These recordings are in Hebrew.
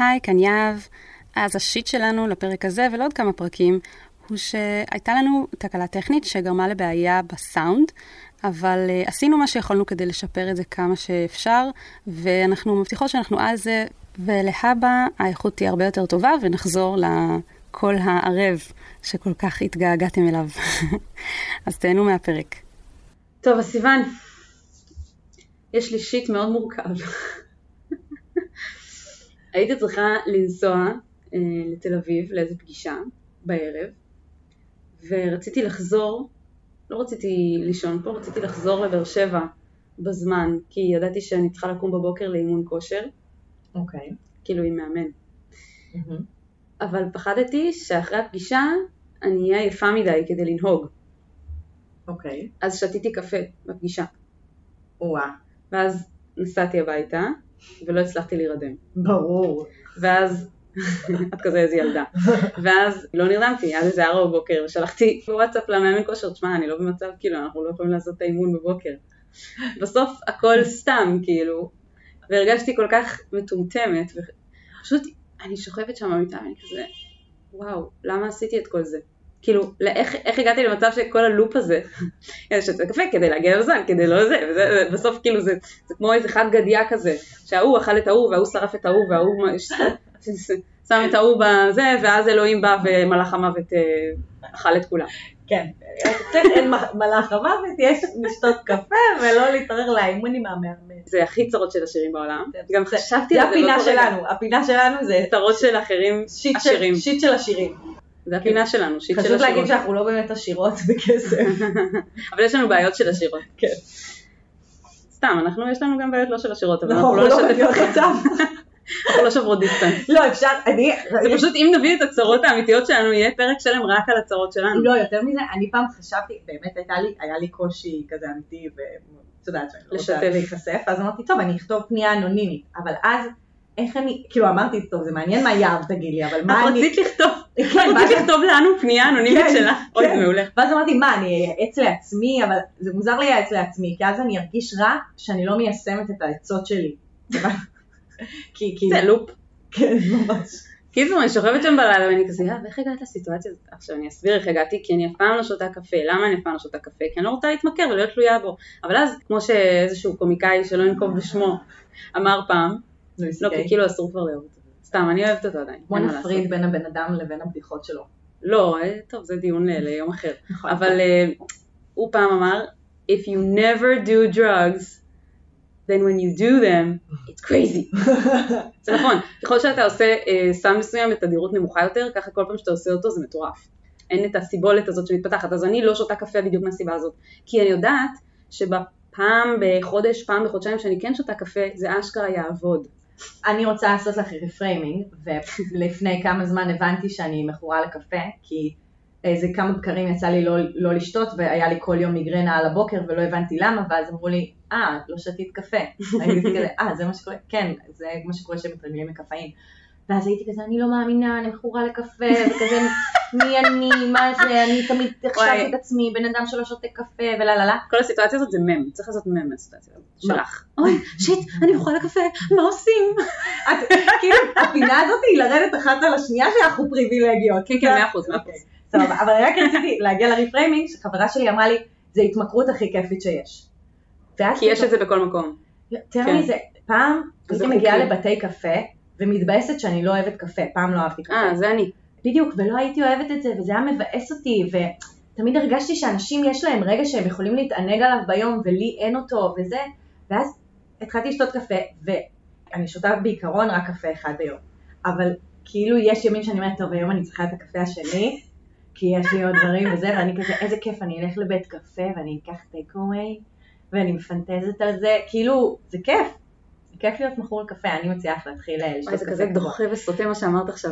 היי, כאן יהב. אז השיט שלנו לפרק הזה ולעוד כמה פרקים הוא שהייתה לנו תקלה טכנית שגרמה לבעיה בסאונד, אבל uh, עשינו מה שיכולנו כדי לשפר את זה כמה שאפשר, ואנחנו מבטיחות שאנחנו על זה, ולהבא האיכות תהיה הרבה יותר טובה, ונחזור לקול הערב שכל כך התגעגעתם אליו. אז תהנו מהפרק. טוב, אז סיוון, יש לי שיט מאוד מורכב. הייתי צריכה לנסוע אה, לתל אביב לאיזה פגישה בערב, ורציתי לחזור, לא רציתי לישון פה, רציתי לחזור לבאר שבע בזמן, כי ידעתי שאני צריכה לקום בבוקר לאימון כושר. אוקיי. Okay. כאילו עם מאמן. Mm-hmm. אבל פחדתי שאחרי הפגישה אני אהיה עייפה מדי כדי לנהוג. אוקיי. Okay. אז שתיתי קפה בפגישה. וואה. ואז נסעתי הביתה, ולא הצלחתי להירדם. ברור. ואז, את כזה איזה ילדה. ואז לא נרדמתי, עד איזה ארבע בבוקר, ושלחתי בוואטסאפ למאמן כושר, תשמע, אני לא במצב, כאילו, אנחנו לא יכולים לעשות את האימון בבוקר. בסוף הכל סתם, כאילו, והרגשתי כל כך מטומטמת, ופשוט אני שוכבת שם במיטה ואני כזה, וואו, למה עשיתי את כל זה? כאילו, לאיך, איך הגעתי למצב שכל הלופ הזה, שתה קפה כדי להגיע לזמן, כדי לא זה, וזה, בסוף כאילו זה, זה כמו איזה חד גדיה כזה, שההוא אכל את ההוא וההוא שרף את ההוא וההוא שם את ההוא בזה, ואז אלוהים בא ומלאך המוות אה, אכל את כולם. כן, אין מלאך המוות, יש לשתות קפה ולא להתערר לאימון עם המאמן. זה הכי צרות של השירים בעולם. גם חשבתי על זה. זה הפינה שלנו, הפינה שלנו זה... צרות של אחרים עשירים. shit של עשירים. זה הפינה שלנו, shit של עשירות. חשוב להגיד שאנחנו לא באמת עשירות בכסף. אבל יש לנו בעיות של עשירות. כן. סתם, אנחנו, יש לנו גם בעיות לא של עשירות, אבל אנחנו לא נשתף במצב. אנחנו לא שוברות distance. לא, אפשר, אני... זה פשוט, אם נביא את הצרות האמיתיות שלנו, יהיה פרק שלם רק על הצרות שלנו. לא, יותר מזה, אני פעם חשבתי, באמת הייתה לי, היה לי קושי כזה אמיתי, ואת יודעת שאני לא רוצה להיחשף, אז אמרתי, טוב, אני אכתוב פנייה אנונימית, אבל אז... איך אני, כאילו אמרתי, טוב, זה מעניין מה יהב תגיד לי, אבל מה אני... את רצית לכתוב, כן, רצית לכתוב לנו פנייה אנונימית כן, שלה, אוי, זה מעולה. ואז אמרתי, מה, אני אייעץ לעצמי, אבל זה מוזר לי לייעץ לעצמי, כי אז אני ארגיש רע שאני לא מיישמת את העצות שלי. כי כאילו... זה לופ. כן, ממש. קיצור, אני שוכבת שם בלילה ואני כזה, יאללה, איך הגעת לסיטואציה הזאת? עכשיו אני אסביר איך הגעתי, כי אני אף פעם לא שותה קפה. למה אני אף פעם לא שותה קפה? כי אני לא רוצה להתמכר ולהיות תלויה בו. אבל אז, כמו שאיזשהו קומיקאי שלא ינקוב בשמו אמר פעם, לא, כי כאילו אסור כבר לאהוב את. סתם, אני אוהבת אותו עדיין. בוא נפריד בין הבן אדם לבין הבדיחות שלו. לא, אה, טוב, זה דיון ליום אחר. נכון. אבל אה, הוא פעם אמר, If you never do drugs, then when you do them, it's crazy. זה נכון, ככל שאתה עושה uh, סם מסוים בתדירות נמוכה יותר, ככה כל פעם שאתה עושה אותו זה מטורף. אין את הסיבולת הזאת שמתפתחת, אז אני לא שותה קפה בדיוק מהסיבה הזאת. כי אני יודעת שבפעם בחודש, פעם בחודשיים שאני כן שותה קפה, זה אשכרה יעבוד. אני רוצה לעשות לך reframing, ולפני כמה זמן הבנתי שאני מכורה לקפה, כי איזה כמה בקרים יצא לי לא, לא לשתות, והיה לי כל יום מיגרנה על הבוקר ולא הבנתי למה, ואז אמרו לי, אה, לא שתית קפה. הייתי כזה, אה, זה מה שקורה, כן, זה מה שקורה שמתרגלים לקפאין. ואז הייתי כזה, אני לא מאמינה, אני מכורה לקפה, וכזה, מי אני, מה זה, אני תמיד החשבתי את עצמי, בן אדם שלא שותה קפה, ולה לה לה. כל הסיטואציה הזאת זה מם, צריך לעשות מם מהסיטואציה הזאת, שלך. אוי, שיט, אני מכורה לקפה, מה עושים? כאילו, הפינה הזאת היא לרדת אחת על השנייה שאנחנו פריבילגיות. כן, כן, מאה אחוז, מאה אחוז. סבבה, אבל רק רציתי להגיע לריפריימינג, שחברה שלי אמרה לי, זה התמכרות הכי כיפית שיש. כי יש את זה בכל מקום. יותר כן. מזה, פעם הייתי מגיעה לבתי קפה, ומתבאסת שאני לא אוהבת קפה, פעם לא אהבתי קפה. אה, זה אני. בדיוק, ולא הייתי אוהבת את זה, וזה היה מבאס אותי, ותמיד הרגשתי שאנשים יש להם רגע שהם יכולים להתענג עליו ביום, ולי אין אותו, וזה, ואז התחלתי לשתות קפה, ואני שותה בעיקרון רק קפה אחד ביום, אבל כאילו יש ימים שאני אומרת, טוב, היום אני צריכה את הקפה השני, כי יש לי עוד דברים וזה, ואני כזה, איזה כיף, אני אלך לבית קפה ואני אקח טייק אווי, ואני מפנטזת על זה, כאילו, זה כיף. כיף להיות מכור לקפה, אני מציעה לך להתחיל אה, לשתות קפה. זה כזה דוחה וסוטה מה שאמרת עכשיו.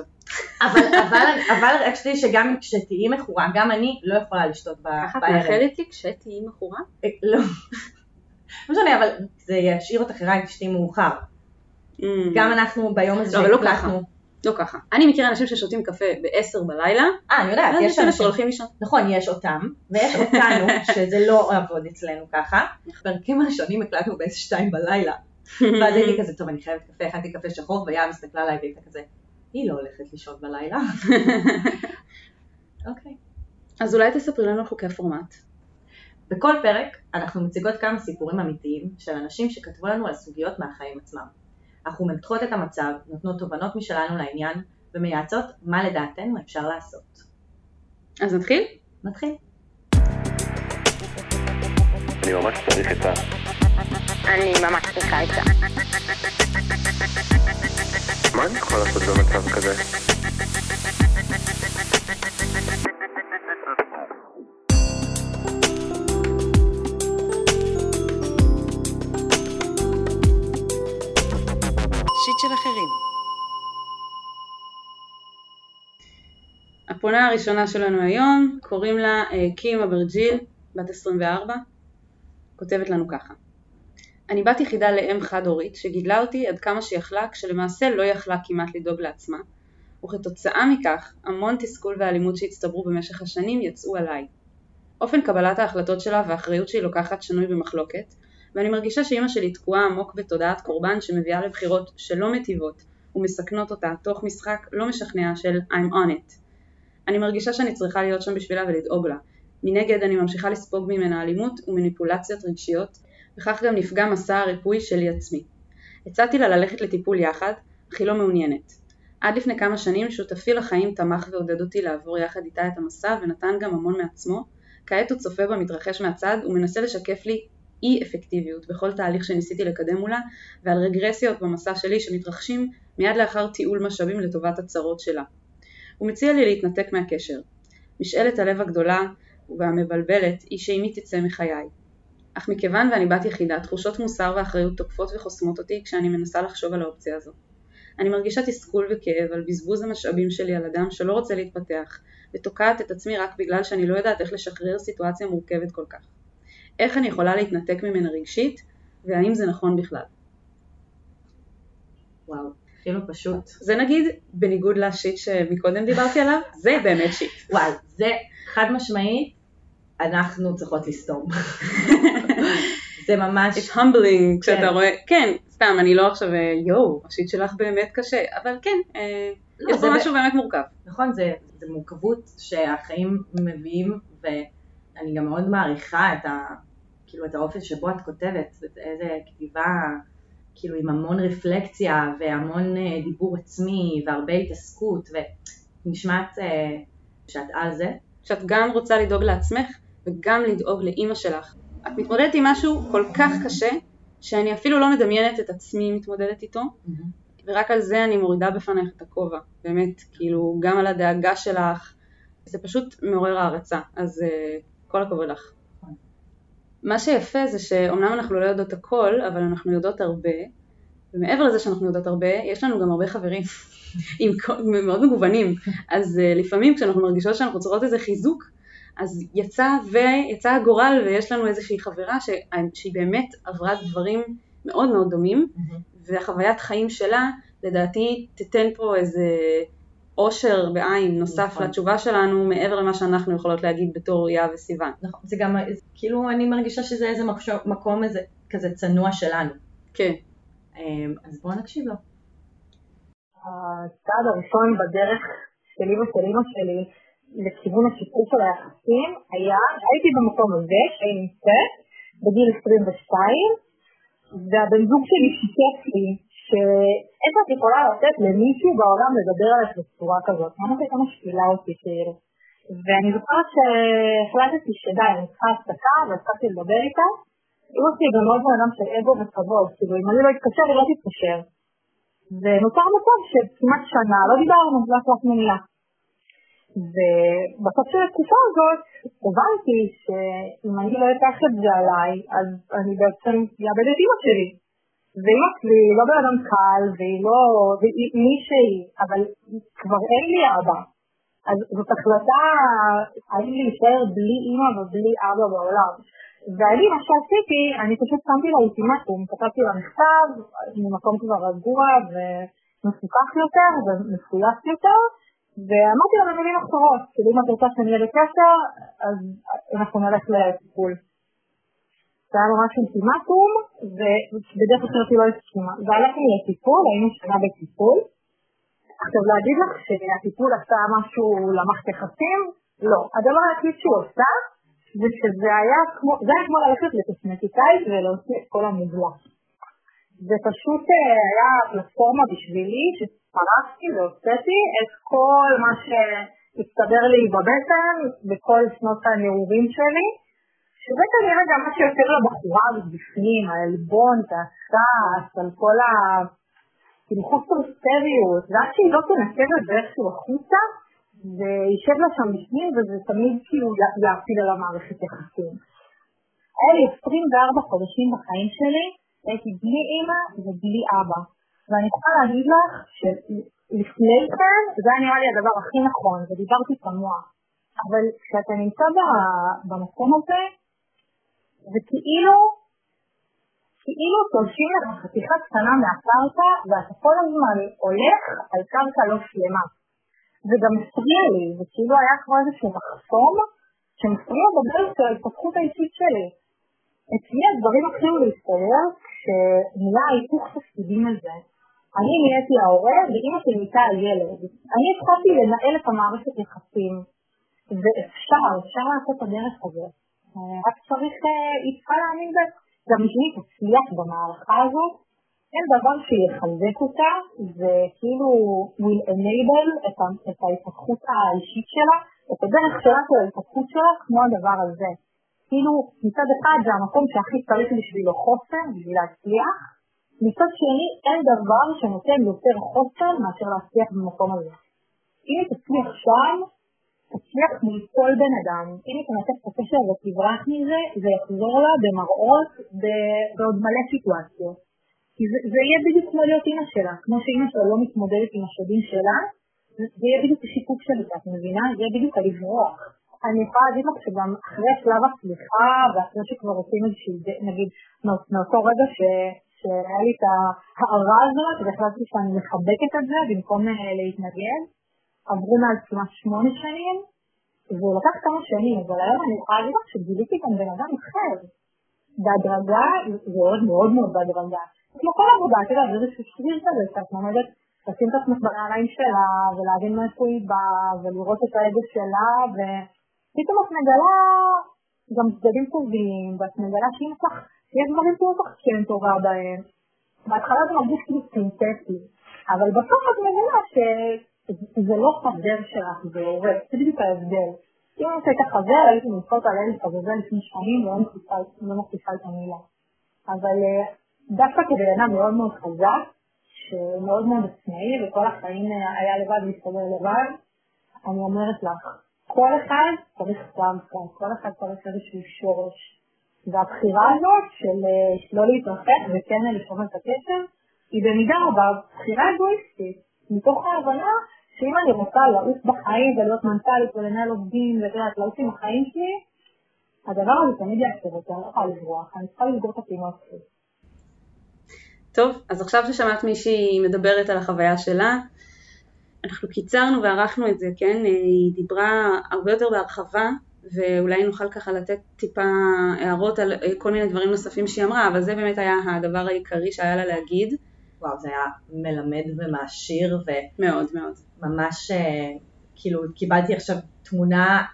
אבל, אבל, אבל רק שתדעי שגם כשתהיי מכורה, גם אני לא יכולה לשתות בערב. ככה את מאחרת לי כשתהיי מכורה? אה, לא. לא משנה, אבל זה ישאיר אותך רק כשתהיי מאוחר. Mm. גם אנחנו ביום הזה לא, שהקלטנו. לא ככה. אני מכירה אנשים ששותים קפה ב-10 בלילה. אה, אני יודעת, יש אנשים שהולכים לישון. נכון, יש אותם, ויש אותנו, שזה לא עבוד אצלנו ככה. בפרקים הראשונים הקלטנו ב-2 בלילה. ואז הייתי כזה, טוב, אני חייבת קפה, הכנתי קפה שחור, ויה מסתכלה עליי והייתה כזה, היא לא הולכת לישון בלילה. אוקיי. אז אולי תספרי לנו על חוקי הפורמט. בכל פרק אנחנו מציגות כמה סיפורים אמיתיים של אנשים שכתבו לנו על סוגיות מהחיים עצמם. אנחנו מנתחות את המצב, נותנות תובנות משלנו לעניין, ומייעצות מה לדעתנו אפשר לעשות. אז נתחיל? נתחיל. אני ממש צריך את ה... אני ממש צריכה את זה. מה אני יכול לעשות במצב כזה? שיט של אחרים. הפונה הראשונה שלנו היום, קוראים לה אה, קים אברג'יל, בת 24, כותבת לנו ככה: אני בת יחידה לאם חד-הורית שגידלה אותי עד כמה שיכלה, כשלמעשה לא יכלה כמעט לדאוג לעצמה, וכתוצאה מכך המון תסכול ואלימות שהצטברו במשך השנים יצאו עליי. אופן קבלת ההחלטות שלה והאחריות שהיא לוקחת שנוי במחלוקת, ואני מרגישה שאימא שלי תקועה עמוק בתודעת קורבן שמביאה לבחירות שלא מטיבות ומסכנות אותה תוך משחק לא משכנע של I'm on it. אני מרגישה שאני צריכה להיות שם בשבילה ולדאוג לה. מנגד אני ממשיכה לספוג ממנה אלימות ומניפולציות רגשיות, וכך גם נפגע מסע הריפוי שלי עצמי. הצעתי לה ללכת לטיפול יחד, אך היא לא מעוניינת. עד לפני כמה שנים שותפי לחיים תמך ועודד אותי לעבור יחד איתה את המסע ונתן גם המון מעצמו, כעת הוא צופה במתרחש מהצד ומנסה לשקף לי אי אפקטיביות בכל תהליך שניסיתי לקדם מולה ועל רגרסיות במסע שלי שמתרחשים מיד לאחר תיעול משאבים לטובת הצרות שלה. הוא מציע לי להתנתק מהקשר. משאלת הלב הגדולה והמבלבלת היא שאימי תצא מחיי. אך מכיוון ואני בת יחידה, תחושות מוסר ואחריות תוקפות וחוסמות אותי כשאני מנסה לחשוב על האופציה הזו. אני מרגישה תסכול וכאב על בזבוז המשאבים שלי על אדם שלא רוצה להתפתח, ותוקעת את עצמי רק בגלל שאני לא יודעת איך לשחרר סיטואציה מורכבת כל כך. איך אני יכולה להתנתק ממנה רגשית, והאם זה נכון בכלל. וואו, אפילו פשוט. זה נגיד, בניגוד לשיט שמקודם דיברתי עליו, זה באמת שיט. וואי, זה חד משמעית, אנחנו צריכות לסתום. זה ממש... It's humbling כשאתה כן. רואה, כן, סתם, אני לא עכשיו, אה, יואו, השיט שלך באמת קשה, אבל כן, אה, לא, יש פה ב- משהו באמת מורכב. נכון, זה, זה מורכבות שהחיים מביאים, ואני גם מאוד מעריכה את, ה, כאילו, את האופן שבו את כותבת, איזה כתיבה, כאילו עם המון רפלקציה והמון אה, דיבור עצמי והרבה התעסקות, ונשמעת שאת על זה. שאת גם רוצה לדאוג לעצמך וגם לדאוג לאימא שלך. את מתמודדת עם משהו כל כך קשה, שאני אפילו לא מדמיינת את עצמי מתמודדת איתו, ורק על זה אני מורידה בפניך את הכובע, באמת, כאילו, גם על הדאגה שלך, זה פשוט מעורר הערצה, אז uh, כל הכבוד לך. מה שיפה זה שאומנם אנחנו לא יודעות הכל, אבל אנחנו יודעות הרבה, ומעבר לזה שאנחנו יודעות הרבה, יש לנו גם הרבה חברים, עם מאוד מגוונים, אז uh, לפעמים כשאנחנו מרגישות שאנחנו צריכות איזה חיזוק, אז יצא ויצא הגורל ויש לנו איזושהי חברה ש... שהיא באמת עברה דברים מאוד מאוד דומים, והחוויית חיים שלה לדעתי תיתן פה איזה אושר בעין נוסף נכון. לתשובה שלנו מעבר למה שאנחנו יכולות להגיד בתור יה וסיוון. נכון, זה גם, כאילו אני מרגישה שזה איזה מקום, מקום איזה, כזה צנוע שלנו. כן. אמ, אז בואו נקשיב לו. הצעד הראשון בדרך שלי ושל אמא שלי לכיוון השיפור של היחסים היה, הייתי במקום הזה שהיא נמצאת בגיל 22 והבן זוג שלי שיתף לי שאיך את יכולה לתת למישהו בעולם לדבר עליך בצורה כזאת, ממש הייתה משפילה אותי כאילו. ואני זוכרת שהחלטתי שדי, אני צריכה הפסקה והתחלתי לדבר איתה. אמא שלי גם מאוד בן אדם של אגו וכבוד, כאילו אם אני לא אתקשר היא לא תתקשר. ונוצר מצב שכמעט שנה לא דיברנו, לא החלטנו מילה. ובסוף של התקופה הזאת הבנתי שאם אני לא אקח את זה עליי, אז אני בעצם אאבד את אמא שלי. ואמא שלי לא בן אדם קל, והיא לא... והיא מישהי, אבל כבר אין לי אבא. אז זאת החלטה האם להישאר בלי אמא ובלי אבא בעולם. ואני, מה שעשיתי, אני פשוט שמתי לה אולטימטום, כתבתי לה מכתב ממקום כבר רגוע ומפוקח יותר ומפויס יותר, ואמרתי לה במילים אחרות, כאילו אם את רוצה שאני אהיה בקשר, אז אנחנו נלך לטיפול. זה היה ממש אולטימטום, ובדרך כלל אותי לא הסכימה. והלכנו לטיפול, היינו שנה בטיפול. עכשיו להגיד לך שהטיפול עשה משהו למערכת יחסים? לא. הדבר היחיד שהוא עשה, זה שזה היה כמו, זה היה כמו ללכת לקוסמטיקאית ולהוציא את כל המוגלה. זה פשוט אה, היה פלטפורמה בשבילי שפרקתי והוצאתי את כל מה שהצטבר לי בבטן בכל שנות הנעורים שלי, שזה כנראה גם מה שיותר לבחורה בפנים, העלבון והכעס, על כל ה... כאילו חוסר סטריות, ועד שהיא לא תנקב את זה איכשהו החוצה, זה יישב לה שם בפנים וזה תמיד כאילו להפיל על המערכת יחסים. היה לי 24 חודשים בחיים שלי, הייתי בלי אימא ובלי אבא. ואני יכולה להגיד לך שלפני כן זה היה נראה לי הדבר הכי נכון, ודיברתי כמוה. אבל כשאתה נמצא במקום הזה, זה כאילו, תולשים לך חתיכה קטנה מהקרקע ואתה כל הזמן הולך על קרקע לא שלמה. זה גם הפריע לי, זה כאילו היה כמו איזשהו מחסום שמפריע בדרך של ההתפתחות האישית שלי. אצלי הדברים התחילו להסתדר כשנהיה ההיפוך תפקידים הזה. אני נהייתי ההורה ואימא שלי נהייתה הילד. אני התחלתי לנהל את המערכת יחסים, ואפשר, אפשר לעשות את הדרך הזאת. רק צריך, היא צריכה להאמין בזה. גם בשביל תצליח במערכה הזאת, אין דבר שיחזק אותה, וכאילו will enable את ההתפתחות האישית שלה, את הדרך שלה של ההתפתחות שלה, כמו הדבר הזה. כאילו, מצד אחד זה המקום שהכי צריך בשבילו חוסן, בשביל להצליח, מצד שני אין דבר שנותן יותר חוסן מאשר להצליח במקום הזה. אם תצליח שם, תצליח מול בן אדם. אם היא תנתק את הקשר ותברח מזה, זה יחזור לה במראות בעוד מלא סיטואציות. כי זה, זה יהיה בדיוק כמו להיות אימא שלה, כמו שאימא שלה לא מתמודדת עם השדים שלה, זה יהיה בדיוק השיפוק שלי, את מבינה? זה יהיה בדיוק הלברוח. אני יכולה להגיד לך שגם אחרי שלב הצליחה, ואחרי שכבר עושים איזושהי, נגיד, מאותו רגע ש... שהיה לי את ההערה הזאת, והחלטתי שאני מחבקת את זה במקום אה, להתנגד, עברו מאז כמעט שמונה שנים, זה לקח כמה שנים, אבל היום אני יכולה להגיד לך שגיליתי גם בן אדם אחר. בהדרגה, זה עוד מאוד מאוד בהדרגה. כמו כל עבודה, אתה יודע, זה איזשהו שריר כזה, שאת לומדת לשים את עצמך בנעליים שלה, ולהבין מאיפה היא באה, ולראות את האגו שלה, ופתאום את מגלה גם צדדים טובים, ואת מגלה שאם לך, יש דברים שיש לך כן טובה בהם. בהתחלה זה מרגיש כאילו סינתטי, אבל בסוף את מבינה שזה לא חבר שלך, זה הורה, זה בדיוק ההבדל. אם את היית חבר, הייתי נזכות על אלה חבר לפני שנים, ולא מחליפה את המילה. אבל אה, דווקא כבן אדם מאוד מאוד חזק, שמאוד מאוד עצמאי, וכל החיים היה לבד להסתדר לבד, אני אומרת לך, כל אחד צריך סמכה, כל אחד צריך איזשהו שורש. והבחירה הזאת של אה, לא להתרחק וכן לשמור את הקשר, היא במידה רבה בחירה אגואיסטית, מתוך ההבנה שאם אני רוצה לעוף בחיים ולהיות מנכ"לית ולנהל עובדים ואת לעוף עם החיים שלי, הדבר הזה תמיד יעשה אותי, אני לא יכולה לברוח, אני צריכה לסגור את הפינות שלי. טוב, אז עכשיו ששמעת מישהי מדברת על החוויה שלה, אנחנו קיצרנו וערכנו את זה, כן? היא דיברה הרבה יותר בהרחבה, ואולי נוכל ככה לתת טיפה הערות על כל מיני דברים נוספים שהיא אמרה, אבל זה באמת היה הדבר העיקרי שהיה לה להגיד. וואו, זה היה מלמד ומעשיר, ו... מאוד מאוד. ממש, אה, כאילו, קיבלתי עכשיו תמונה,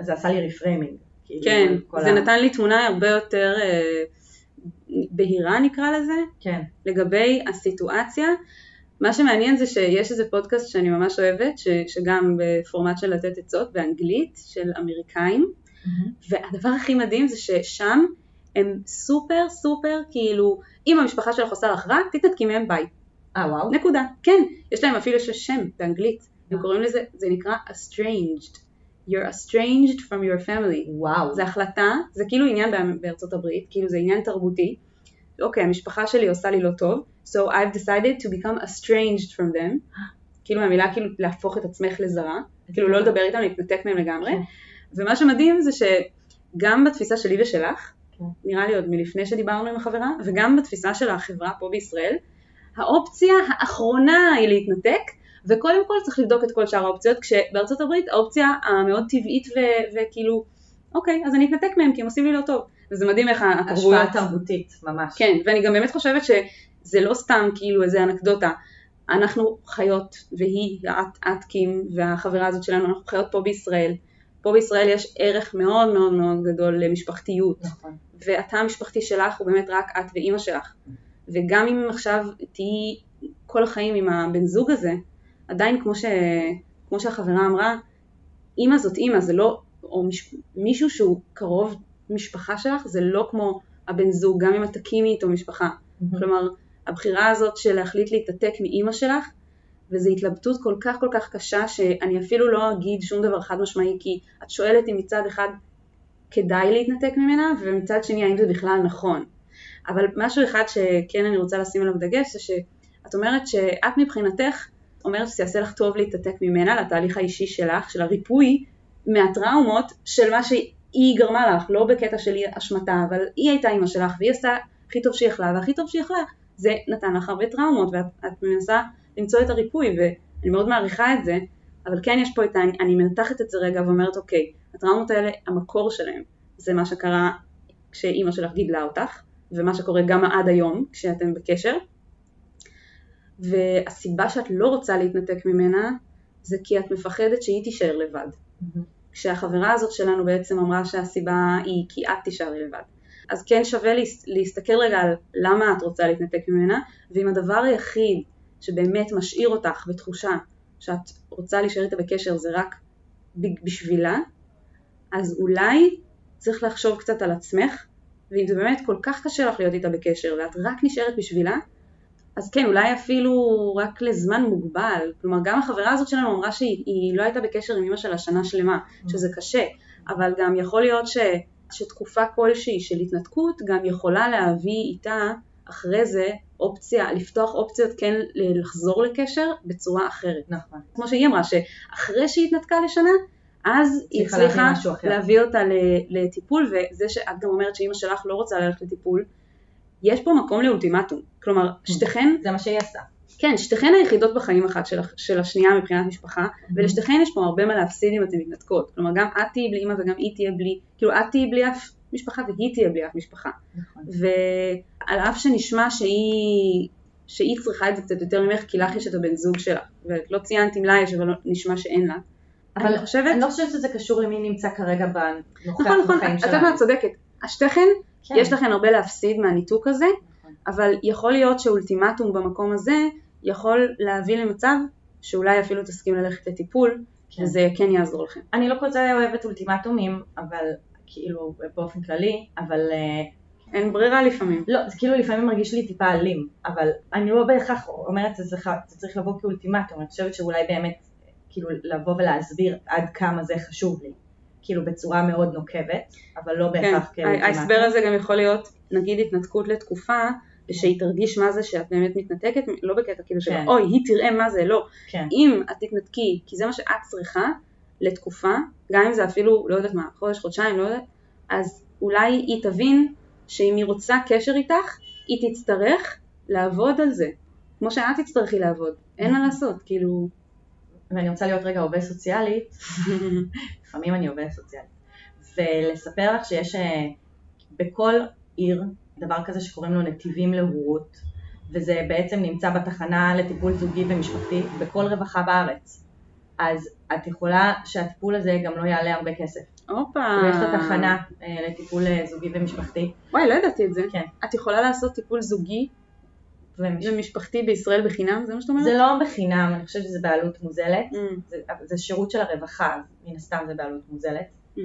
זה עשה לי reframing. כאילו, כן, זה ה... נתן לי תמונה הרבה יותר... אה, בהירה נקרא לזה, כן. לגבי הסיטואציה. מה שמעניין זה שיש איזה פודקאסט שאני ממש אוהבת, ש, שגם בפורמט של לתת עצות באנגלית, של אמריקאים, mm-hmm. והדבר הכי מדהים זה ששם הם סופר סופר כאילו, אם המשפחה שלך עושה לך רע, תתרחקי מהם ביי. אה וואו. נקודה. כן, יש להם אפילו שם באנגלית, הם קוראים לזה, זה נקרא estranged. you're estranged from your family. וואו. זה החלטה, זה כאילו עניין בארצות הברית, כאילו זה עניין תרבותי. אוקיי, המשפחה שלי עושה לי לא טוב, so I've decided to become estranged from them. כאילו המילה כאילו להפוך את עצמך לזרה, כאילו לא לדבר איתם, להתנתק מהם לגמרי. כן. ומה שמדהים זה שגם בתפיסה שלי ושלך, כן. נראה לי עוד מלפני שדיברנו עם החברה, וגם בתפיסה של החברה פה בישראל, האופציה האחרונה היא להתנתק, וקודם כל צריך לבדוק את כל שאר האופציות, כשבארצות הברית האופציה המאוד טבעית ו- וכאילו, אוקיי, אז אני אתנתק מהם כי הם עושים לי לא טוב. וזה מדהים איך התרבויות... השפעה תרבותית, ממש. כן, ואני גם באמת חושבת שזה לא סתם כאילו איזה אנקדוטה. אנחנו חיות, והיא, את, את קים והחברה הזאת שלנו, אנחנו חיות פה בישראל. פה בישראל יש ערך מאוד מאוד מאוד גדול למשפחתיות. נכון. והתא המשפחתי שלך הוא באמת רק את ואימא שלך. וגם אם עכשיו תהיי כל החיים עם הבן זוג הזה, עדיין כמו, ש... כמו שהחברה אמרה, אימא זאת אימא, זה לא, או מש... מישהו שהוא קרוב משפחה שלך, זה לא כמו הבן זוג, גם אם את תקימי איתו משפחה. כלומר, הבחירה הזאת של להחליט להתנתק מאימא שלך, וזו התלבטות כל כך כל כך קשה, שאני אפילו לא אגיד שום דבר חד משמעי, כי את שואלת אם מצד אחד כדאי להתנתק ממנה, ומצד שני האם זה בכלל נכון. אבל משהו אחד שכן אני רוצה לשים עליו דגש, זה שאת אומרת שאת מבחינתך אומרת שזה יעשה לך טוב להתנתק ממנה, לתהליך האישי שלך, של הריפוי מהטראומות של מה שהיא גרמה לך, לא בקטע של אשמתה, אבל היא הייתה אימא שלך והיא עשתה הכי טוב שהיא יכלה, והכי טוב שהיא יכלה זה נתן לך הרבה טראומות, ואת מנסה למצוא את הריפוי, ואני מאוד מעריכה את זה, אבל כן יש פה את ה... אני מנתחת את זה רגע ואומרת, אוקיי, הטראומות האלה, המקור שלהם, זה מה שקרה כשאימא שלך גידלה אותך, ומה שקורה גם עד היום, כשאתם בקשר, והסיבה שאת לא רוצה להתנתק ממנה, זה כי את מפחדת שהיא תישאר לבד. כשהחברה הזאת שלנו בעצם אמרה שהסיבה היא כי את תישארי לבד. אז כן שווה להסתכל רגע על למה את רוצה להתנתק ממנה, ואם הדבר היחיד שבאמת משאיר אותך בתחושה שאת רוצה להישאר איתה בקשר זה רק בשבילה, אז אולי צריך לחשוב קצת על עצמך, ואם זה באמת כל כך קשה לך להיות איתה בקשר ואת רק נשארת בשבילה, אז כן, אולי אפילו רק לזמן מוגבל. כלומר, גם החברה הזאת שלנו אמרה שהיא לא הייתה בקשר עם אמא שלה שנה שלמה, שזה קשה, אבל גם יכול להיות ש, שתקופה כלשהי של התנתקות גם יכולה להביא איתה אחרי זה אופציה, לפתוח אופציות כן לחזור לקשר בצורה אחרת. נכון. כמו שהיא אמרה, שאחרי שהיא התנתקה לשנה, אז היא הצליחה להביא אותה לטיפול, וזה שאת גם אומרת שאימא שלך לא רוצה ללכת לטיפול, יש פה מקום לאולטימטום. כלומר, שתיכן... זה מה שהיא עשתה. כן, שתיכן היחידות בחיים אחת של, של השנייה מבחינת משפחה, ולשתיכן יש פה הרבה מה להפסיד אם אתן מתנתקות. כלומר, גם את תהיי בלי אימא וגם היא תהיה בלי, כאילו את תהיי בלי אף משפחה והיא תהיה בלי אף משפחה. נכון. ועל אף שנשמע שהיא, שהיא צריכה את זה קצת יותר ממך, כי לך יש את הבן זוג שלך, ואת לא ציינת אם לה יש, אבל נשמע שאין לה. אבל אני חושבת... אני לא חושבת שזה קשור למי נמצא כרגע בנוכח נכון, נכון, בחיים יודעת שלנו. מה, את צודקת. השתיכן, כן. יש לכן הרבה להפסיד מהניתוק הזה, נכון. אבל יכול להיות שאולטימטום במקום הזה יכול להביא למצב שאולי אפילו תסכים ללכת לטיפול, כן. וזה כן יעזור לכם. אני לא כל כך אוהבת אולטימטומים, אבל כאילו באופן כללי, אבל אה, אין ברירה לפעמים. לא, זה כאילו לפעמים מרגיש לי טיפה אלים, אבל אני לא בהכרח אומרת שזה צריך, לבוא כאולטימטום, אני חושבת שאולי באמת כאילו לבוא ולהסביר עד כמה זה חשוב לי, כאילו בצורה מאוד נוקבת, אבל לא כן, בהכרח כאולטימטום. ההסבר הזה גם יכול להיות, נגיד התנתקות לתקופה, ושהיא תרגיש מה זה שאת באמת מתנתקת, לא בקטע כאילו של כן. אוי, היא תראה מה זה, לא. כן, אם את תתנתקי, כי זה מה שאת צריכה לתקופה, גם אם זה אפילו, לא יודעת מה, חודש, חודשיים, לא יודעת, אז אולי היא תבין שאם היא רוצה קשר איתך, היא תצטרך לעבוד על זה. כמו שאת תצטרכי לעבוד, אין מה לעשות, כאילו... ואני רוצה להיות רגע עובדת סוציאלית, לפעמים אני עובדת סוציאלית, ולספר לך שיש אה, בכל עיר דבר כזה שקוראים לו נתיבים להורות, וזה בעצם נמצא בתחנה לטיפול זוגי ומשפחתי בכל רווחה בארץ. אז את יכולה שהטיפול הזה גם לא יעלה הרבה כסף. הופה. יש את התחנה אה, לטיפול אה, זוגי ומשפחתי. וואי, לא ידעתי את זה. כן. את יכולה לעשות טיפול זוגי ומש... ומשפחתי בישראל בחינם, זה מה שאת אומרת? זה לא בחינם, אני חושבת שזה בעלות מוזלת. Mm, זה, זה שירות של הרווחה, מן הסתם זה בעלות מוזלת. mm.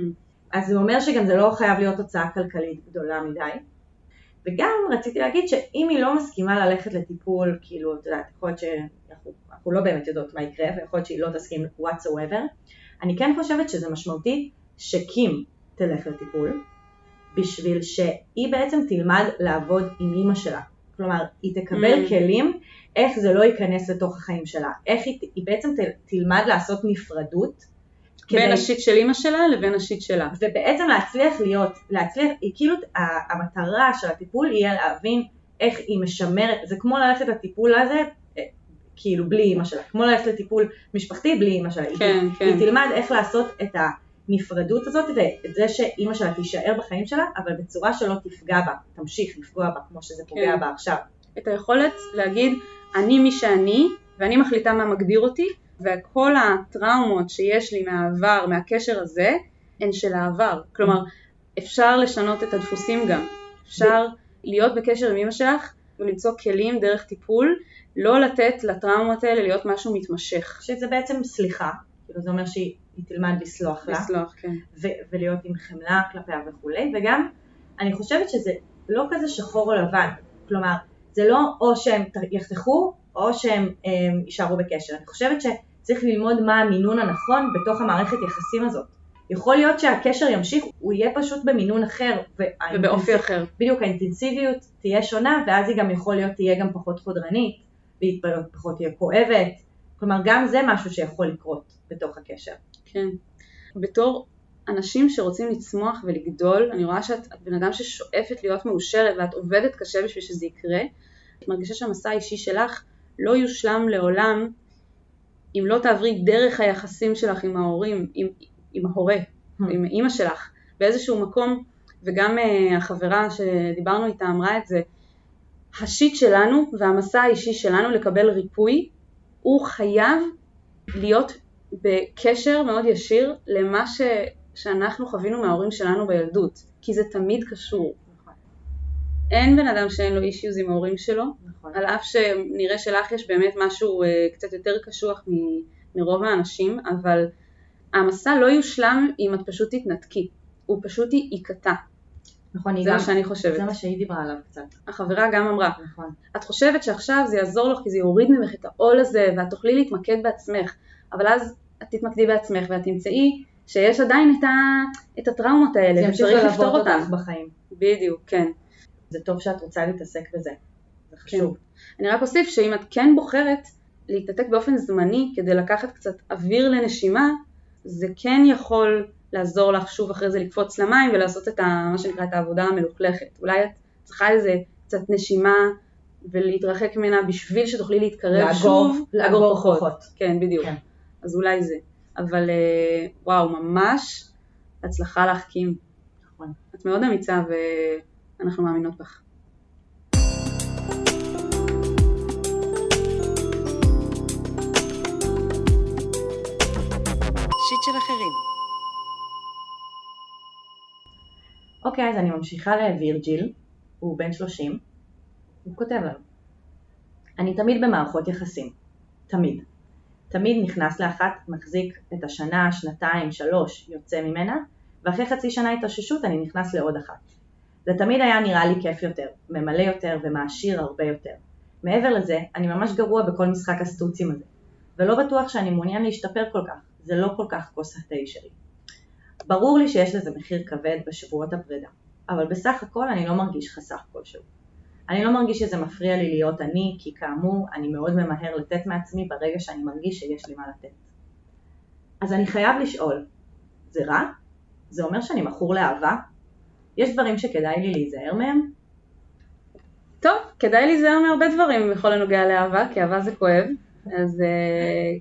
אז זה אומר שגם זה לא חייב להיות הוצאה כלכלית גדולה מדי. וגם רציתי להגיד שאם היא לא מסכימה ללכת לטיפול, כאילו, את יודעת, יכול להיות שאנחנו אנחנו לא באמת יודעות מה יקרה, ויכול להיות שהיא לא תסכים whatsoever, אני כן חושבת שזה משמעותי שקים תלך לטיפול, בשביל שהיא בעצם תלמד לעבוד עם אימא שלה. כלומר, היא תקבל Mm. כלים איך זה לא ייכנס לתוך החיים שלה, איך היא, היא בעצם ת- תלמד לעשות נפרדות. בין כדי- השיט של אימא שלה לבין השיט שלה. ובעצם להצליח להיות, להצליח, היא כאילו, המטרה של הטיפול יהיה להבין איך היא משמרת, זה כמו ללכת לטיפול הזה, אה, כאילו בלי אימא שלה, כמו ללכת לטיפול משפחתי בלי אימא שלה, היא- כן, כן. היא תלמד איך לעשות את, ה, הנפרדות הזאת ואת זה שאימא שלה תישאר בחיים שלה, אבל בצורה שלא תפגע בה, תמשיך לפגוע בה כמו שזה פוגע כן. בה עכשיו. את היכולת להגיד, אני מי שאני, ואני מחליטה מה מגדיר אותי, וכל הטראומות שיש לי מהעבר, מהקשר הזה, הן של העבר. כלומר, אפשר לשנות את הדפוסים גם. אפשר להיות בקשר עם אמא שלך ולמצוא כלים דרך טיפול, לא לתת לטראומות האלה להיות משהו מתמשך. שזה בעצם סליחה, כאילו זה אומר שהיא היא תלמד לסלוח לה, לסלוח, כן. ו- ולהיות עם חמלה כלפיה וכולי, וגם אני חושבת שזה לא כזה שחור או לבן, כלומר זה לא או שהם יחתכו או שהם הם, יישארו בקשר, אני חושבת שצריך ללמוד מה המינון הנכון בתוך המערכת יחסים הזאת. יכול להיות שהקשר ימשיך, הוא יהיה פשוט במינון אחר, ובאופי אחר. בדיוק האינטנסיביות תהיה שונה ואז היא גם יכול להיות תהיה גם פחות חודרנית והיא פחות תהיה כואבת, כלומר גם זה משהו שיכול לקרות בתוך הקשר. כן. בתור אנשים שרוצים לצמוח ולגדול, אני רואה שאת את בן אדם ששואפת להיות מאושרת ואת עובדת קשה בשביל שזה יקרה, את מרגישה שהמסע האישי שלך לא יושלם לעולם אם לא תעברי דרך היחסים שלך עם ההורים, עם, עם ההורה, עם אימא שלך, באיזשהו מקום, וגם uh, החברה שדיברנו איתה אמרה את זה, השיט שלנו והמסע האישי שלנו לקבל ריפוי, הוא חייב להיות בקשר מאוד ישיר למה ש, שאנחנו חווינו מההורים שלנו בילדות, כי זה תמיד קשור. אין בן אדם שאין לו אישיוז עם ההורים שלו, נכון. על אף שנראה שלך יש באמת משהו אה, קצת יותר קשוח מ- מרוב האנשים, אבל המסע לא יושלם אם את פשוט תתנתקי, הוא פשוט ייקטע, נכון, זה גם, מה שאני חושבת. זה מה שהיא דיברה עליו קצת, החברה גם אמרה, נכון. את חושבת שעכשיו זה יעזור לך כי זה יוריד ממך את העול הזה ואת תוכלי להתמקד בעצמך, אבל אז את תתמקדי בעצמך ואת תמצאי שיש עדיין את, ה, את הטראומות זה האלה ימשיך וצריך ללוות לפתור אותן. אותך בחיים. בדיוק, כן. זה טוב שאת רוצה להתעסק בזה, זה חשוב. אני רק אוסיף שאם את כן בוחרת להתנתק באופן זמני כדי לקחת קצת אוויר לנשימה, זה כן יכול לעזור לך שוב אחרי זה לקפוץ למים ולעשות את ה, מה שנקרא את העבודה המלוכלכת. אולי את צריכה איזה קצת נשימה ולהתרחק ממנה בשביל שתוכלי להתקרב לאגור- שוב, לאגור כוחות. כן, בדיוק. כן. אז אולי זה. אבל אה, וואו, ממש הצלחה להחכים. נכון. את מאוד אמיצה ואנחנו מאמינות בך. שיט של אחרים. אוקיי, אז אני ממשיכה לווירג'יל, הוא בן 30, הוא כותב לנו. אני תמיד במערכות יחסים, תמיד. תמיד נכנס לאחת, מחזיק את השנה, שנתיים, שלוש, יוצא ממנה, ואחרי חצי שנה התאוששות אני נכנס לעוד אחת. זה תמיד היה נראה לי כיף יותר, ממלא יותר ומעשיר הרבה יותר. מעבר לזה, אני ממש גרוע בכל משחק הסטוצים הזה, ולא בטוח שאני מעוניין להשתפר כל כך, זה לא כל כך כוס התה שלי. ברור לי שיש לזה מחיר כבד בשבועות הפרידה, אבל בסך הכל אני לא מרגיש חסך כלשהו. אני לא מרגיש שזה מפריע לי להיות אני, כי כאמור, אני מאוד ממהר לתת מעצמי ברגע שאני מרגיש שיש לי מה לתת. אז אני חייב לשאול, זה רע? זה אומר שאני מכור לאהבה? יש דברים שכדאי לי להיזהר מהם? טוב, כדאי להיזהר מהרבה דברים בכל הנוגע לאהבה, כי אהבה זה כואב, אז uh,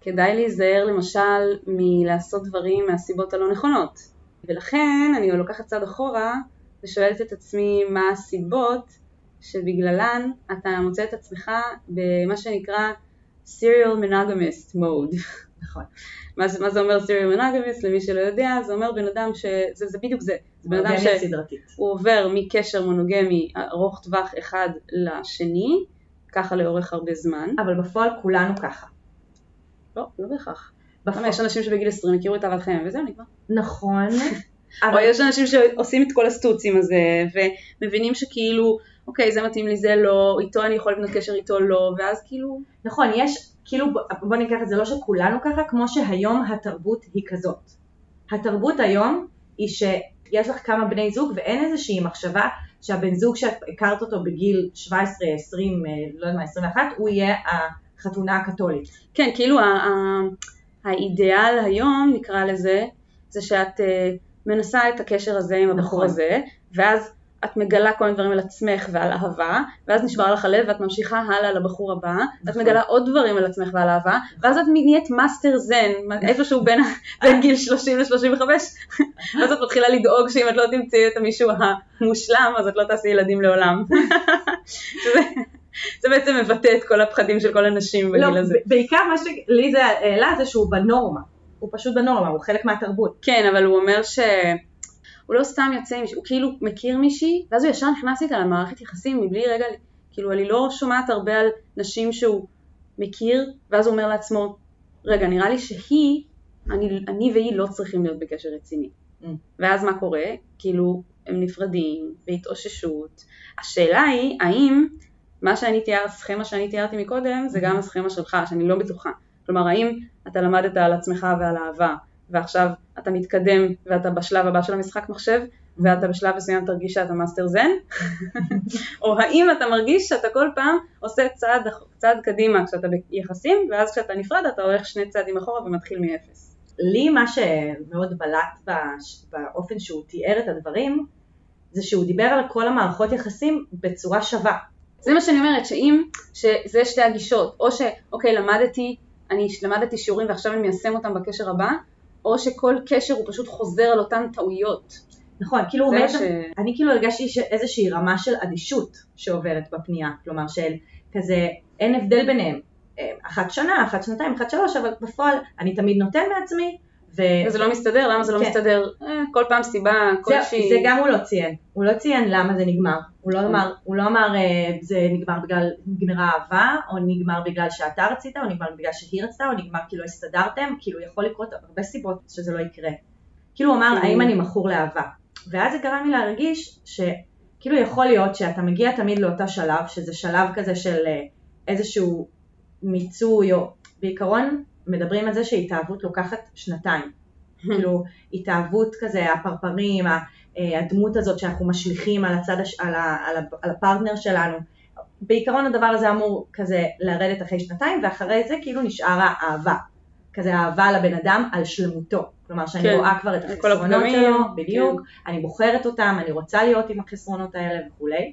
כדאי להיזהר למשל מלעשות דברים מהסיבות הלא נכונות. ולכן אני לוקחת צעד אחורה ושואלת את עצמי מה הסיבות שבגללן אתה מוצא את עצמך במה שנקרא serial monogamist mode. נכון. מה, זה- מה זה אומר serial monogamist למי שלא יודע, זה אומר בן אדם ש... זה, זה בדיוק זה. זה בן אדם ש... מונוגמיה סדרתית. הוא עובר מקשר מונוגמי ארוך טווח אחד לשני, ככה לאורך הרבה זמן. אבל בפועל כולנו ככה. לא, לא בהכרח. בפועל. למה יש אנשים שבגיל 20 הכירו את אהבת חייהם וזהו נגמר. נכון, או אבל יש אנשים שעושים את כל הסטוצים הזה, ומבינים שכאילו, אוקיי, זה מתאים לי, זה לא, איתו אני יכול לבנות קשר, איתו לא, ואז כאילו, נכון, יש, כאילו, בוא ניקח את זה, לא שכולנו ככה, כמו שהיום התרבות היא כזאת. התרבות היום היא שיש לך כמה בני זוג ואין איזושהי מחשבה שהבן זוג שאת הכרת אותו בגיל 17, 20, אה, לא יודע מה, 21, הוא יהיה החתונה הקתולית. כן, כאילו האידיאל היום, נקרא לזה, זה שאת אה, מנסה את הקשר הזה עם הבחור נכון. הזה, ואז את מגלה כל מיני דברים על עצמך ועל אהבה, ואז נשבר לך הלב ואת ממשיכה הלאה לבחור הבא, ואת נכון. מגלה עוד דברים על עצמך ועל אהבה, ואז את נהיית מאסטר זן, איפשהו בין, בין גיל 30 ל-35, ואז את מתחילה לדאוג שאם את לא תמצאי את המישהו המושלם, אז את לא תעשי ילדים לעולם. זה, זה בעצם מבטא את כל הפחדים של כל הנשים בגיל לא, הזה. בעיקר מה שלי זה העלה זה שהוא בנורמה, הוא פשוט בנורמה, הוא חלק מהתרבות. כן, אבל הוא אומר ש... הוא לא סתם יוצא עם מישהי, הוא כאילו מכיר מישהי, ואז הוא ישר נכנס איתה למערכת יחסים מבלי רגע, כאילו אני לא שומעת הרבה על נשים שהוא מכיר, ואז הוא אומר לעצמו, רגע, נראה לי שהיא, אני, אני והיא לא צריכים להיות בקשר רציני. Mm. ואז מה קורה? כאילו, הם נפרדים, בהתאוששות. השאלה היא, האם מה שאני תיאר, הסכמה שאני תיארתי מקודם, זה גם הסכמה שלך, שאני לא בטוחה. כלומר, האם אתה למדת על עצמך ועל אהבה, ועכשיו אתה מתקדם ואתה בשלב הבא של המשחק מחשב, ואתה בשלב מסוים תרגיש שאתה מאסטר זן? או האם אתה מרגיש שאתה כל פעם עושה צעד, צעד קדימה כשאתה ביחסים, ואז כשאתה נפרד אתה הולך שני צעדים אחורה ומתחיל מאפס. לי מה שמאוד בלט באופן שהוא תיאר את הדברים, זה שהוא דיבר על כל המערכות יחסים בצורה שווה. זה מה שאני אומרת, שאם, שזה שתי הגישות, או שאוקיי למדתי, אני למדתי שיעורים ועכשיו אני מיישם אותם בקשר הבא, או שכל קשר הוא פשוט חוזר על אותן טעויות. נכון, כאילו הוא בעצם, ש- אני כאילו הרגשתי איזושהי רמה של אדישות שעוברת בפנייה, כלומר של כזה, אין הבדל ביניהם, אה, אחת שנה, אחת שנתיים, אחת שלוש, אבל בפועל אני תמיד נותן מעצמי, ו... וזה לא מסתדר, למה זה לא כן. מסתדר? אה, כל פעם סיבה זה, כלשהי. זה גם הוא לא ציין, הוא לא ציין למה זה נגמר, הוא לא אמר, הוא לא אמר אה, זה נגמר בגלל נגמרה אהבה, או נגמר בגלל שאתה רצית, או נגמר בגלל שהיא רצתה, או נגמר כי לא הסתדרתם, כאילו יכול לקרות הרבה סיבות שזה לא יקרה. כאילו הוא אמר כן. האם אני מכור לאהבה, ואז זה גרם לי להרגיש שכאילו יכול להיות שאתה מגיע תמיד לאותה שלב, שזה שלב כזה של אה, איזשהו מיצוי, או בעיקרון מדברים על זה שהתאהבות לוקחת שנתיים. כאילו התאהבות כזה, הפרפרים, אה, הדמות הזאת שאנחנו משליכים על הצד, הש- על, ה, על, ה, על הפרטנר שלנו. בעיקרון הדבר הזה אמור כזה לרדת אחרי שנתיים, ואחרי זה כאילו נשאר האהבה. כזה אהבה לבן אדם על שלמותו. כלומר שאני כן, רואה כבר את החסרונות שלו, כן. בדיוק, אני בוחרת אותם, אני רוצה להיות עם החסרונות האלה וכולי.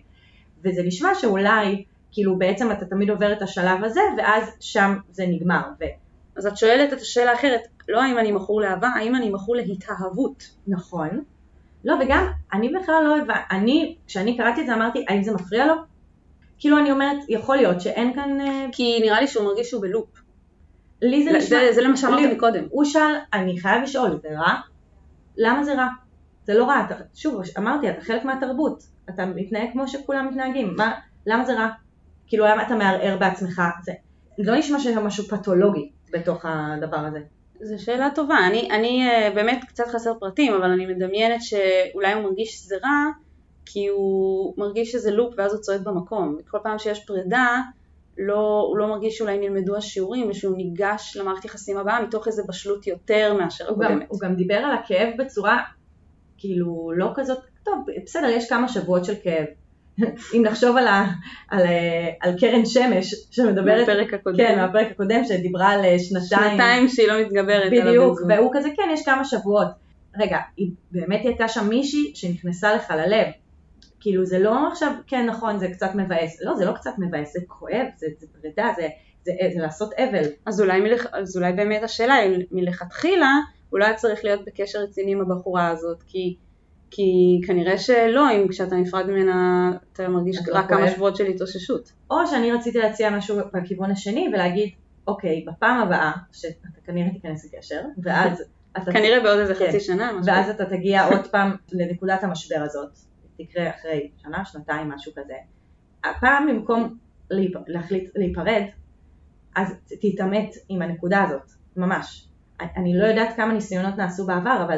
וזה נשמע שאולי, כאילו בעצם אתה תמיד עובר את השלב הזה, ואז שם זה נגמר. אז את שואלת את השאלה האחרת, לא האם אני מכור לאהבה, האם אני מכור להתאהבות. נכון. לא, וגם, אני בכלל לא הבנתי, אני, כשאני קראתי את זה אמרתי, האם זה מפריע לו? כאילו אני אומרת, יכול להיות שאין כאן, אה, כי נראה לי שהוא מרגיש שהוא בלופ. לי זה נשמע, זה, זה למה שאמרתי מקודם. הוא שאל, אני חייב לשאול, זה רע? למה זה רע? זה לא רע, אתה, שוב, אמרתי, אתה חלק מהתרבות, אתה מתנהג כמו שכולם מתנהגים, מה, למה זה רע? כאילו למה אתה מערער בעצמך? זה לא נשמע שיש משהו פתולוגי בתוך הדבר הזה. זו שאלה טובה, אני, אני אה, באמת קצת חסר פרטים, אבל אני מדמיינת שאולי הוא מרגיש שזה רע, כי הוא מרגיש שזה לופ ואז הוא צועד במקום. כל פעם שיש פרידה, לא, הוא לא מרגיש שאולי נלמדו השיעורים ושהוא ניגש למערכת יחסים הבאה מתוך איזו בשלות יותר מאשר הוא גם, הקודמת. הוא גם דיבר על הכאב בצורה, כאילו, לא כזאת, טוב, בסדר, יש כמה שבועות של כאב. אם נחשוב על, ה, על, ה- על קרן שמש, שמדברת, בפרק הקודם. כן, מהפרק הקודם, שדיברה על אה, שנתיים, שנתיים שהיא לא מתגברת בדיוק. והוא כזה, כן, יש כמה שבועות. רגע, היא באמת הייתה שם מישהי שנכנסה לך ללב. כאילו, זה לא עכשיו, כן, נכון, זה קצת מבאס. לא, זה לא קצת מבאס, זה כואב, זה, זה פרידה, זה, זה, זה לעשות אבל. אז אולי, מלכ... אז אולי באמת השאלה היא מלכתחילה, הוא לא היה צריך להיות בקשר רציני עם הבחורה הזאת, כי, כי כנראה שלא, אם כשאתה נפרד ממנה אתה מרגיש רק כואב. כמה שבועות של התאוששות. או שאני רציתי להציע משהו בכיוון השני ולהגיד, אוקיי, בפעם הבאה, שאתה כנראה תיכנס לקשר, ואז אתה... כנראה בעוד איזה כן. חצי שנה, משהו. ואז אתה תגיע עוד פעם לנקודת המשבר הזאת, תקרה אחרי שנה, שנתיים, משהו כזה. הפעם במקום להיפ- להחליט להיפרד, אז תתעמת עם הנקודה הזאת, ממש. אני לא יודעת כמה ניסיונות נעשו בעבר, אבל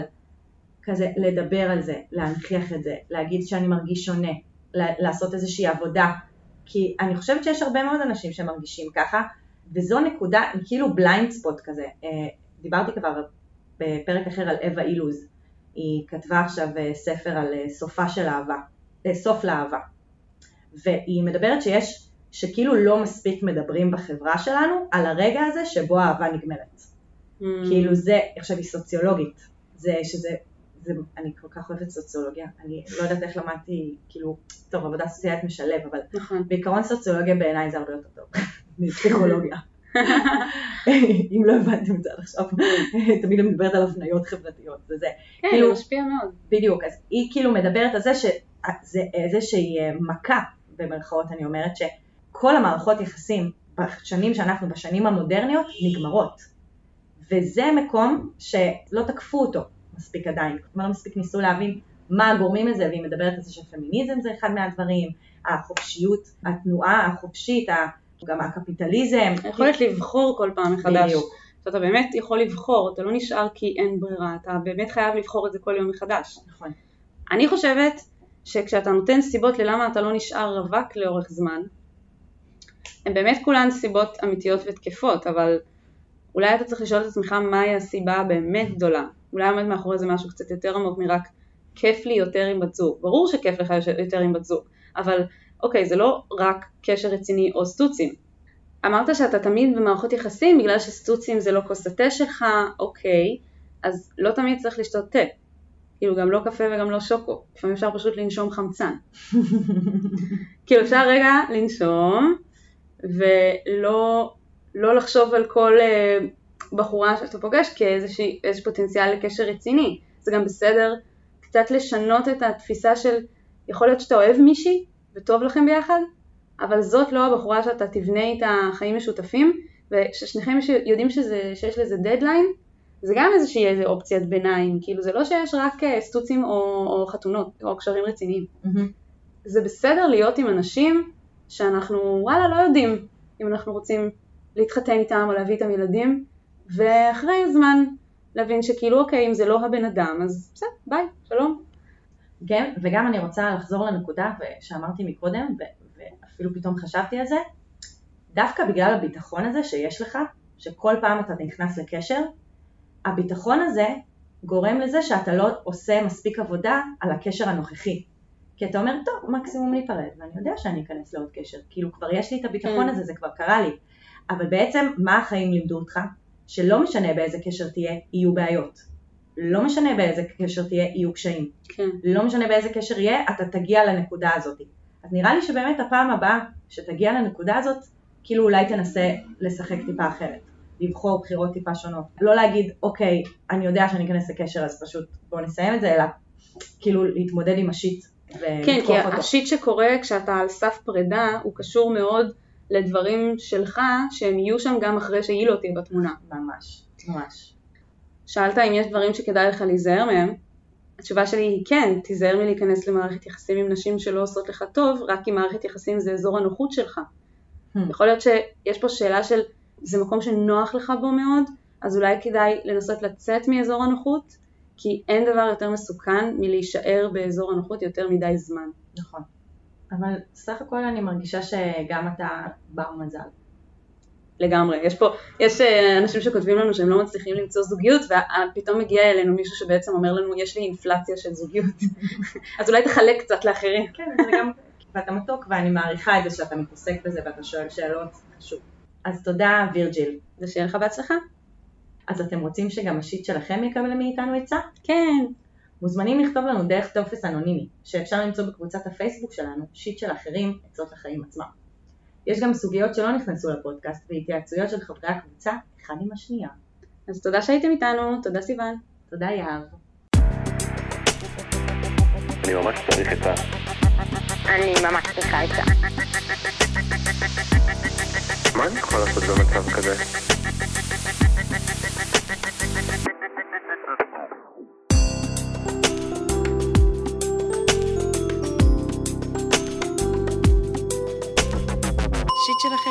כזה לדבר על זה, להנכיח את זה, להגיד שאני מרגיש שונה, לעשות איזושהי עבודה, כי אני חושבת שיש הרבה מאוד אנשים שמרגישים ככה, וזו נקודה, כאילו בליינד ספוט כזה. אה, דיברתי כבר בפרק אחר על אווה אילוז, היא כתבה עכשיו אה, ספר על אה, סופה של אהבה, אה, סוף לאהבה, והיא מדברת שיש, שכאילו לא מספיק מדברים בחברה שלנו על הרגע הזה שבו האהבה נגמרת. Mm. כאילו זה, עכשיו היא סוציולוגית, זה שזה, זה, אני כל כך אוהבת סוציולוגיה, אני לא יודעת איך למדתי, כאילו, טוב, עבודה סוציאלית משלב, אבל נכון. בעיקרון סוציולוגיה בעיניי זה הרבה יותר טוב מפסיכולוגיה. אם לא הבנתם את זה עד עכשיו, תמיד אני מדברת על הבניות חברתיות וזה. כן, כאילו- זה משפיע מאוד. בדיוק, אז היא כאילו מדברת על זה שזה איזושהי אה, מכה, במרכאות אני אומרת, שכל המערכות יחסים בשנים שאנחנו, בשנים המודרניות, נגמרות. וזה מקום שלא תקפו אותו מספיק עדיין, כלומר לא מספיק ניסו להבין מה הגורמים לזה, והיא מדברת על זה שפמיניזם זה אחד מהדברים, החופשיות, התנועה החופשית, גם הקפיטליזם. היכולת לבחור כל פעם מחדש. בדיוק. שאתה באמת יכול לבחור, אתה לא נשאר כי אין ברירה, אתה באמת חייב לבחור את זה כל יום מחדש. נכון. אני חושבת שכשאתה נותן סיבות ללמה אתה לא נשאר רווק לאורך זמן, הן באמת כולן סיבות אמיתיות ותקפות, אבל אולי אתה צריך לשאול את עצמך מהי הסיבה הבאמת גדולה. אולי עומד מאחורי זה משהו קצת יותר עמוק מרק כיף לי יותר עם בת זוג. ברור שכיף לך יותר עם בת זוג, אבל אוקיי, זה לא רק קשר רציני או סטוצים. אמרת שאתה תמיד במערכות יחסים בגלל שסטוצים זה לא כוס התה שלך, אוקיי, אז לא תמיד צריך לשתות תה. כאילו גם לא קפה וגם לא שוקו, לפעמים אפשר פשוט לנשום חמצן. כאילו אפשר רגע לנשום ולא לא לחשוב על כל אה, בחורה שאתה פוגש כאיזשהו פוטנציאל לקשר רציני. זה גם בסדר קצת לשנות את התפיסה של יכול להיות שאתה אוהב מישהי וטוב לכם ביחד, אבל זאת לא הבחורה שאתה תבנה איתה חיים משותפים, וששניכם יודעים שזה, שיש לזה דדליין, זה גם איזושהי איזה אופציית ביניים, כאילו זה לא שיש רק אה, סטוצים או, או חתונות או קשרים רציניים. מהמם. זה בסדר להיות עם אנשים שאנחנו וואלה לא יודעים אם אנחנו רוצים להתחתן איתם או להביא איתם ילדים, ואחרי זמן להבין שכאילו אוקיי אם זה לא הבן אדם אז בסדר ביי שלום. כן, וגם אני רוצה לחזור לנקודה שאמרתי מקודם, ו- ואפילו פתאום חשבתי על זה, דווקא בגלל הביטחון הזה שיש לך, שכל פעם אתה נכנס לקשר, הביטחון הזה גורם לזה שאתה לא עושה מספיק עבודה על הקשר הנוכחי. כי אתה אומר, טוב, מקסימום ניפרד, ואני יודע שאני אכנס לעוד קשר. כאילו, כבר יש לי את הביטחון כן. הזה, זה כבר קרה לי. אבל בעצם, מה החיים לימדו אותך? שלא משנה באיזה קשר תהיה, יהיו בעיות. לא משנה באיזה קשר תהיה, יהיו קשיים. כן. לא משנה באיזה קשר יהיה, אתה תגיע לנקודה הזאת. אז נראה לי שבאמת הפעם הבאה שתגיע לנקודה הזאת, כאילו אולי תנסה לשחק טיפה אחרת. לבחור בחירות טיפה שונות. לא להגיד, אוקיי, אני יודע שאני אכנס לקשר אז פשוט בוא נסיים את זה, אלא כאילו להתמודד עם השיט כן, כי ולתקוף אותו. השיט שקורה כשאתה על סף פרידה הוא קשור מאוד לדברים שלך שהם יהיו שם גם אחרי שהיא לא תהיה בתמונה. ממש, ממש. שאלת אם יש דברים שכדאי לך להיזהר מהם, התשובה שלי היא כן, תיזהר מלהיכנס למערכת יחסים עם נשים שלא עושות לך טוב, רק כי מערכת יחסים זה אזור הנוחות שלך. Hmm. יכול להיות שיש פה שאלה של זה מקום שנוח לך בו מאוד, אז אולי כדאי לנסות לצאת מאזור הנוחות, כי אין דבר יותר מסוכן מלהישאר באזור הנוחות יותר מדי זמן. נכון. אבל סך הכל אני מרגישה שגם אתה בר מזל. לגמרי. יש פה, יש אה, אנשים שכותבים לנו שהם לא מצליחים למצוא זוגיות, ופתאום מגיע אלינו מישהו שבעצם אומר לנו, יש לי אינפלציה של זוגיות. אז אולי תחלק קצת לאחרים. כן, זה גם, ואתה מתוק ואני מעריכה את זה שאתה מתעסק בזה ואתה שואל שאלות, חשוב. אז תודה וירג'יל. ושיהיה לך בהצלחה. אז אתם רוצים שגם השיט שלכם יקבל מאיתנו עצה? כן. מוזמנים לכתוב לנו דרך טופס אנונימי, שאפשר למצוא בקבוצת הפייסבוק שלנו, שיט של אחרים, עצות לחיים עצמם. יש גם סוגיות שלא נכנסו לפודקאסט והתייעצויות של חברי הקבוצה אחד עם השנייה. אז תודה שהייתם איתנו, תודה סיוון. תודה יהב. אני ממש צריך את ה... אני ממש צריכה עצה. מה אני יכול לעשות במצב כזה? dat je er